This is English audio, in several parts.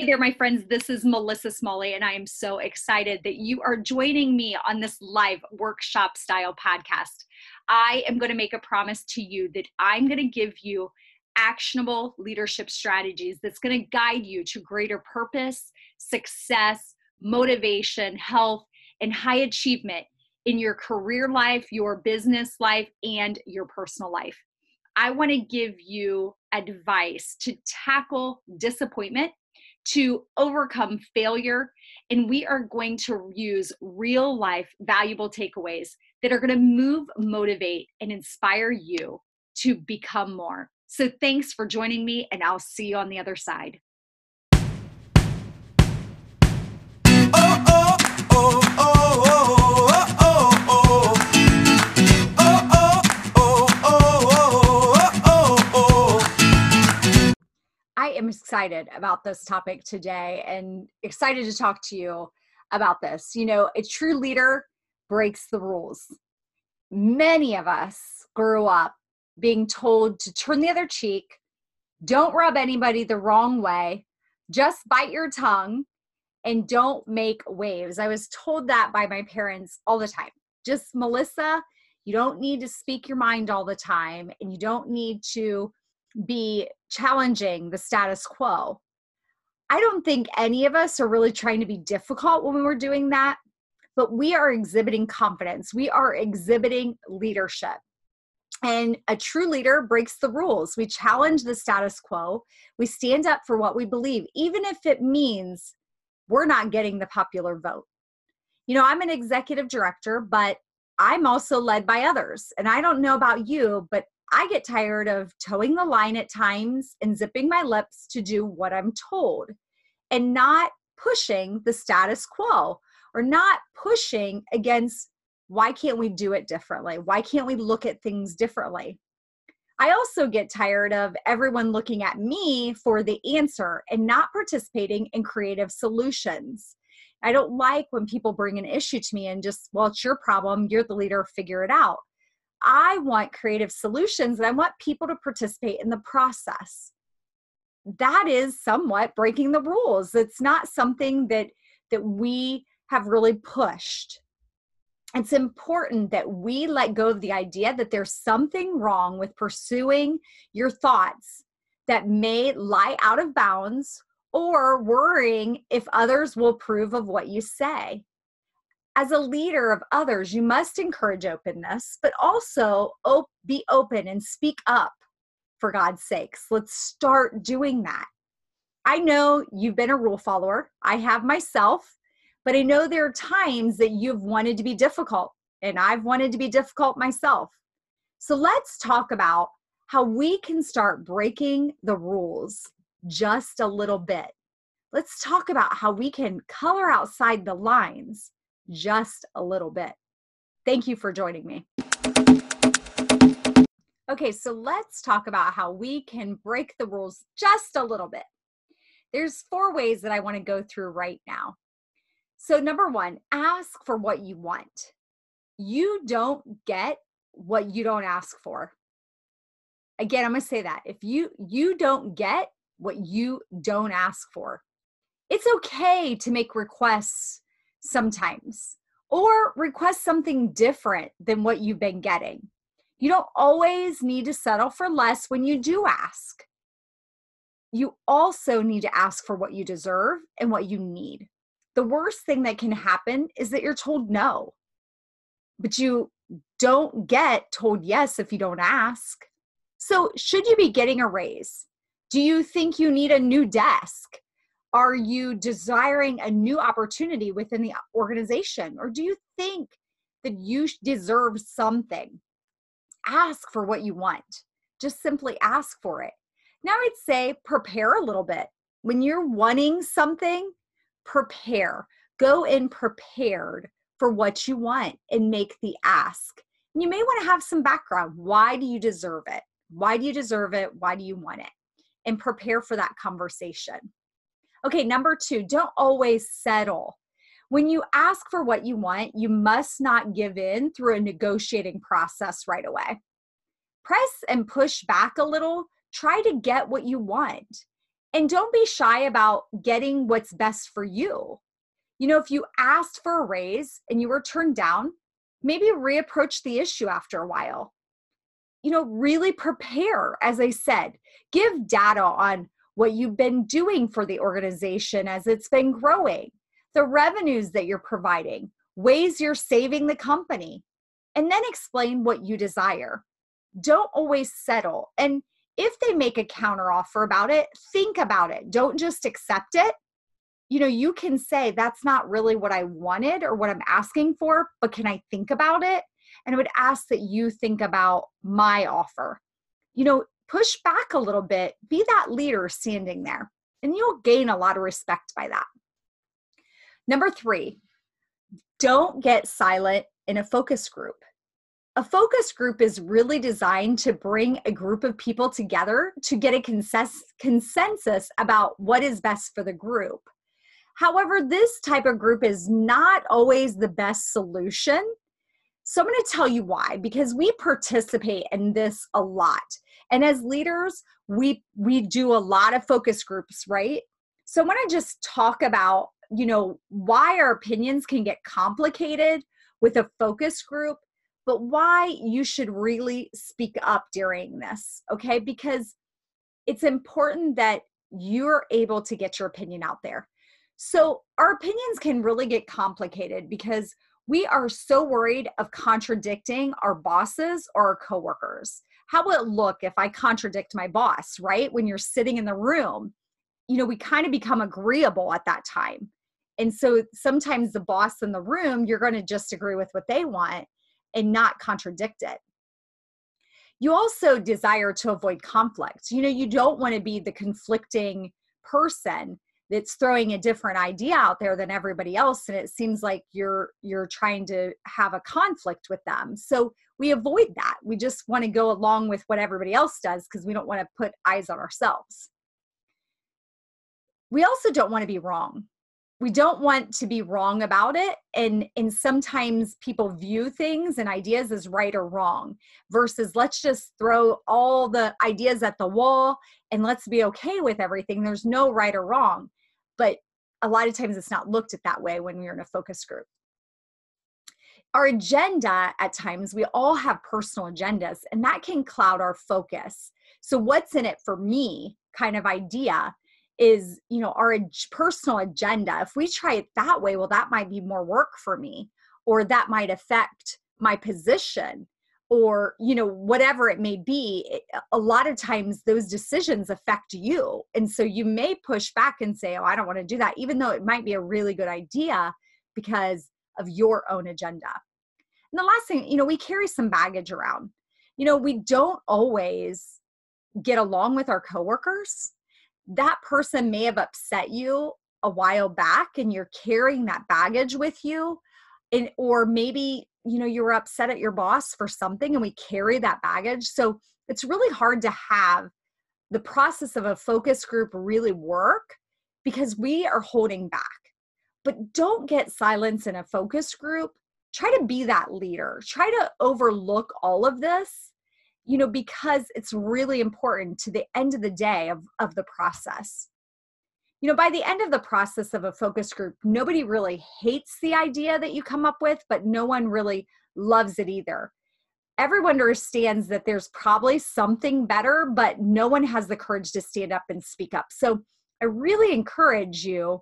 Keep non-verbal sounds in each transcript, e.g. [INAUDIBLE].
Hey there, my friends. This is Melissa Smalley, and I am so excited that you are joining me on this live workshop style podcast. I am going to make a promise to you that I'm going to give you actionable leadership strategies that's going to guide you to greater purpose, success, motivation, health, and high achievement in your career life, your business life, and your personal life. I want to give you advice to tackle disappointment, to overcome failure, and we are going to use real life valuable takeaways that are going to move, motivate, and inspire you to become more. So, thanks for joining me, and I'll see you on the other side. Am excited about this topic today and excited to talk to you about this. You know, a true leader breaks the rules. Many of us grew up being told to turn the other cheek, don't rub anybody the wrong way, just bite your tongue, and don't make waves. I was told that by my parents all the time. Just, Melissa, you don't need to speak your mind all the time, and you don't need to be challenging the status quo. I don't think any of us are really trying to be difficult when we were doing that, but we are exhibiting confidence. We are exhibiting leadership. And a true leader breaks the rules. We challenge the status quo. We stand up for what we believe, even if it means we're not getting the popular vote. You know, I'm an executive director, but I'm also led by others. And I don't know about you, but I get tired of toeing the line at times and zipping my lips to do what I'm told and not pushing the status quo or not pushing against why can't we do it differently? Why can't we look at things differently? I also get tired of everyone looking at me for the answer and not participating in creative solutions. I don't like when people bring an issue to me and just, well, it's your problem, you're the leader, figure it out. I want creative solutions and I want people to participate in the process. That is somewhat breaking the rules. It's not something that that we have really pushed. It's important that we let go of the idea that there's something wrong with pursuing your thoughts that may lie out of bounds or worrying if others will approve of what you say as a leader of others, you must encourage openness, but also op- be open and speak up for God's sakes. Let's start doing that. I know you've been a rule follower. I have myself, but I know there are times that you've wanted to be difficult, and I've wanted to be difficult myself. So let's talk about how we can start breaking the rules just a little bit. Let's talk about how we can color outside the lines just a little bit. Thank you for joining me. Okay, so let's talk about how we can break the rules just a little bit. There's four ways that I want to go through right now. So, number one, ask for what you want. You don't get what you don't ask for. Again, I'm going to say that. If you you don't get what you don't ask for. It's okay to make requests sometimes or request something different than what you've been getting. You don't always need to settle for less when you do ask. You also need to ask for what you deserve and what you need. The worst thing that can happen is that you're told no, but you don't get told yes if you don't ask. So, should you be getting a raise? Do you think you need a new desk? Are you desiring a new opportunity within the organization? Or do you think that you deserve something? Ask for what you want. Just simply ask for it. Now, I'd say prepare a little bit. When you're wanting something, prepare. Go in prepared for what you want and make the ask. And you may want to have some background. Why do you deserve it? Why do you deserve it? Why do you want it? And prepare for that conversation. Okay, number two, don't always settle. When you ask for what you want, you must not give in through a negotiating process right away. Press and push back a little, try to get what you want. And don't be shy about getting what's best for you. You know, if you asked for a raise and you were turned down, maybe reapproach the issue after a while. You know, really prepare, as I said, give data on what you've been doing for the organization as it's been growing, the revenues that you're providing, ways you're saving the company, and then explain what you desire. Don't always settle. And if they make a counteroffer about it, think about it. Don't just accept it. You know, you can say, that's not really what I wanted or what I'm asking for, but can I think about it? And I would ask that you think about my offer. You know, push back a little bit, be that leader standing there, and you'll gain a lot of respect by that. Number three, don't get silent in a focus group. A focus group is really designed to bring a group of people together to get a consensus about what is best for the group. However, this type of group is not always the best solution. So I'm going to tell you why because we participate in this a lot. And as leaders, we we do a lot of focus groups, right? So I want to just talk about, you know, why our opinions can get complicated with a focus group, but why you should really speak up during this, okay? Because it's important that you're able to get your opinion out there. So our opinions can really get complicated because we are so worried of contradicting our bosses or our coworkers how will it look if I contradict my boss, right? When you're sitting in the room, you know, we kind of become agreeable at that time. And so sometimes the boss in the room, you're going to just agree with what they want and not contradict it. You also desire to avoid conflict. You know, you don't want to be the conflicting person that's throwing a different idea out there than everybody else and it seems like you're you're trying to have a conflict with them. So we avoid that. We just want to go along with what everybody else does because we don't want to put eyes on ourselves. We also don't want to be wrong we don't want to be wrong about it and and sometimes people view things and ideas as right or wrong versus let's just throw all the ideas at the wall and let's be okay with everything. There's no right or wrong but a lot of times it's not looked at that way when we're in a focus group. Our agenda at times we all have personal agendas and that can cloud our focus. So what's in it for me kind of idea is you know our personal agenda. If we try it that way well that might be more work for me or that might affect my position or you know whatever it may be a lot of times those decisions affect you. And so you may push back and say oh i don't want to do that even though it might be a really good idea because of your own agenda. And the last thing you know we carry some baggage around. You know we don't always get along with our coworkers that person may have upset you a while back and you're carrying that baggage with you and or maybe you know you were upset at your boss for something and we carry that baggage. So it's really hard to have the process of a focus group really work because we are holding back. But don't get silence in a focus group. Try to be that leader. Try to overlook all of this you know because it's really important to the end of the day of, of the process you know, by the end of the process of a focus group, nobody really hates the idea that you come up with, but no one really loves it either. Everyone understands that there's probably something better, but no one has the courage to stand up and speak up. So I really encourage you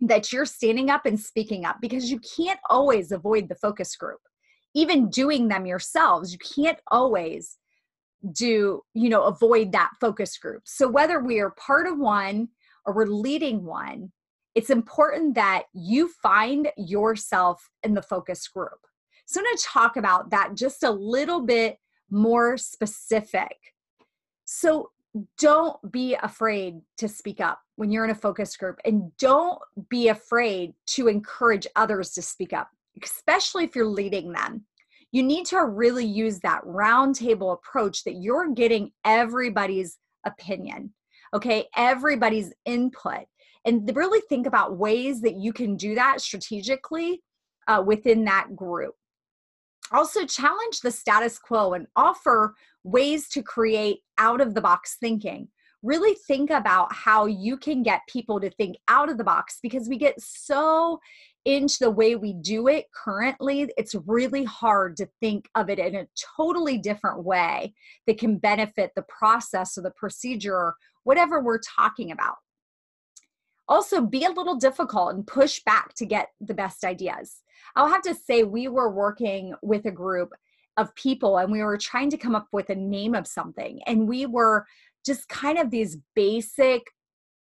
that you're standing up and speaking up because you can't always avoid the focus group. Even doing them yourselves, you can't always do, you know, avoid that focus group. So whether we are part of one, or we're leading one, it's important that you find yourself in the focus group. So I'm going to talk about that just a little bit more specific. So don't be afraid to speak up when you're in a focus group and don't be afraid to encourage others to speak up, especially if you're leading them. You need to really use that roundtable approach that you're getting everybody's opinion okay? Everybody's input. And really think about ways that you can do that strategically uh, within that group. Also challenge the status quo and offer ways to create out of the box thinking. Really think about how you can get people to think out of the box because we get so into the way we do it currently, it's really hard to think of it in a totally different way that can benefit the process or the procedure or whatever we're talking about. Also, be a little difficult and push back to get the best ideas. I'll have to say, we were working with a group of people and we were trying to come up with a name of something. And we were just kind of these basic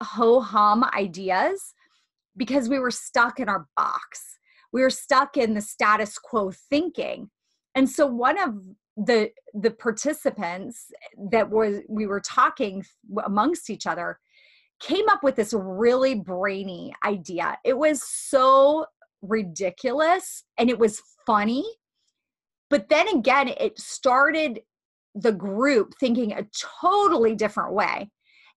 ho hum ideas because we were stuck in our box. We were stuck in the status quo thinking. And so one of the the participants that was we were talking amongst each other came up with this really brainy idea. It was so ridiculous and it was funny. But then again, it started the group thinking a totally different way.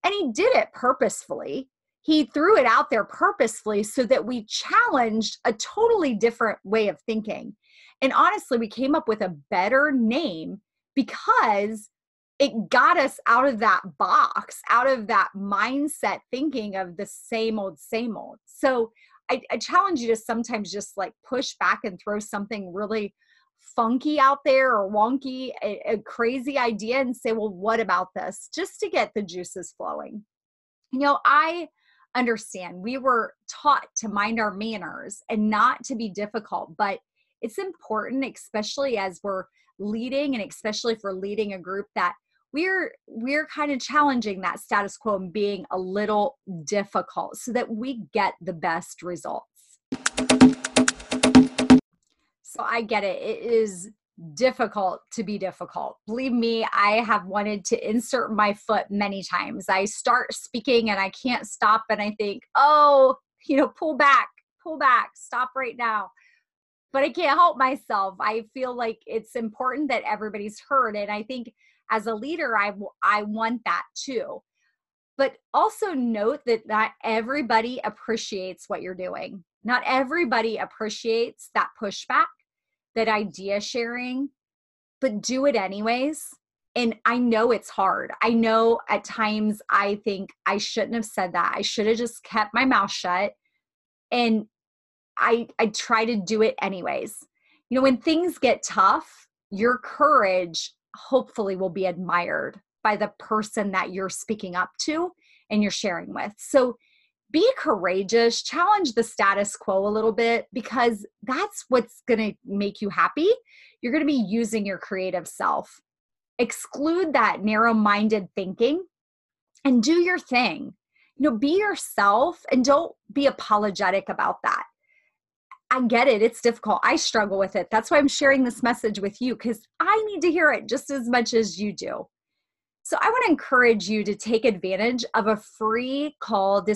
And he did it purposefully. He threw it out there purposefully so that we challenged a totally different way of thinking. And honestly, we came up with a better name because it got us out of that box, out of that mindset thinking of the same old, same old. So I, I challenge you to sometimes just like push back and throw something really funky out there or wonky, a, a, crazy idea, and say, well, what about this? Just to get the juices flowing. You know, I understand we were taught to mind our manners and not to be difficult, but it's important, especially as we're leading and especially we're leading a group that we're we're kind of challenging that status quo and being a little difficult so that we get the best results so I get it. It is difficult to be difficult. Believe me, I have wanted to insert my foot many times. I start speaking and I can't stop and I think, oh, [LAUGHS] you know, pull back, pull back, stop right now. But I can't help myself. I feel like it's important that everybody's heard. And I think as a leader, I, I want that too. But also note that not everybody appreciates what you're doing. Not everybody appreciates that pushback that idea sharing, but do it anyways. And I know it's hard. I know at times I think I shouldn't have said that. I should have just kept my mouth shut. And I I try to do it anyways. You know, when things get tough, your courage hopefully will be admired by the person that you're speaking up to and you're sharing with. So be courageous, challenge the status quo a little bit because that's what's going to make you happy. You're going to be using your creative self. Exclude that narrow minded thinking and do your thing. You know, be yourself and don't be apologetic about that. I get it. It's difficult. I struggle with it. That's why I'm sharing this message with you because I need to hear it just as much as you do. So I want to encourage you to take advantage of a free call to,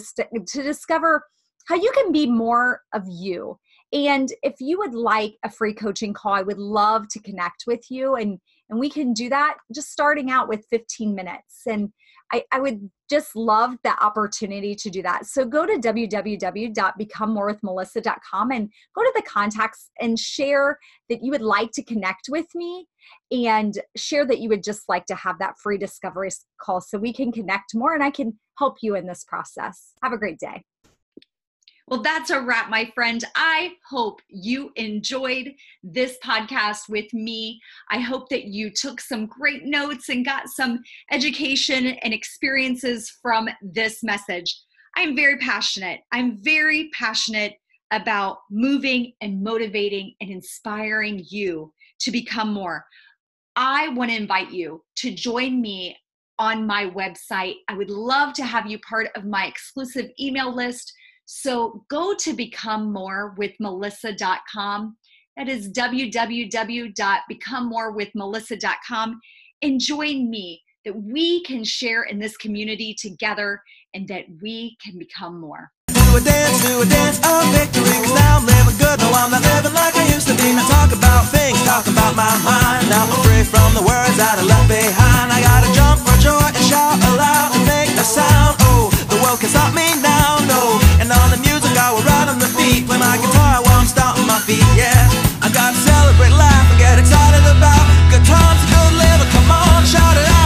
discover how you can be more of you. And if you would like a free coaching call, I would love to connect with you and and we can do that just starting out with 15 minutes. And I, I would just love the opportunity to do that. So go to www.becomemorewithmelissa.com and go to the contacts and share that you would like to connect with me and share that you would just like to have that free discovery call so we can connect more and I can help you in this process. Have a great day. Well, that's a wrap, my friend. I hope you enjoyed this podcast with me. I hope that you took some great notes and got some education and experiences from this message. I'm very passionate. I'm very passionate about moving and motivating and inspiring you to become more. I want to invite you to join me on my website. I would love to have you part of my exclusive email list so go to become more with melissa.com. That is www.becomemorewithmelissa.com and join me that we can share in this community together and that we can become more. Do a dance, do a dance of victory, cause now I'm living good, though I'm not living like I used to be. Now talk about things, talk about my mind. Now I'm free from the words that I left behind. I gotta jump for joy and shout aloud and make a sound. Oh, the world can stop me now, no. And on the music I will ride on the beat Play my guitar while I'm stomping my feet, yeah. I gotta celebrate life, and get excited about Good times, and good living, come on, shout it out.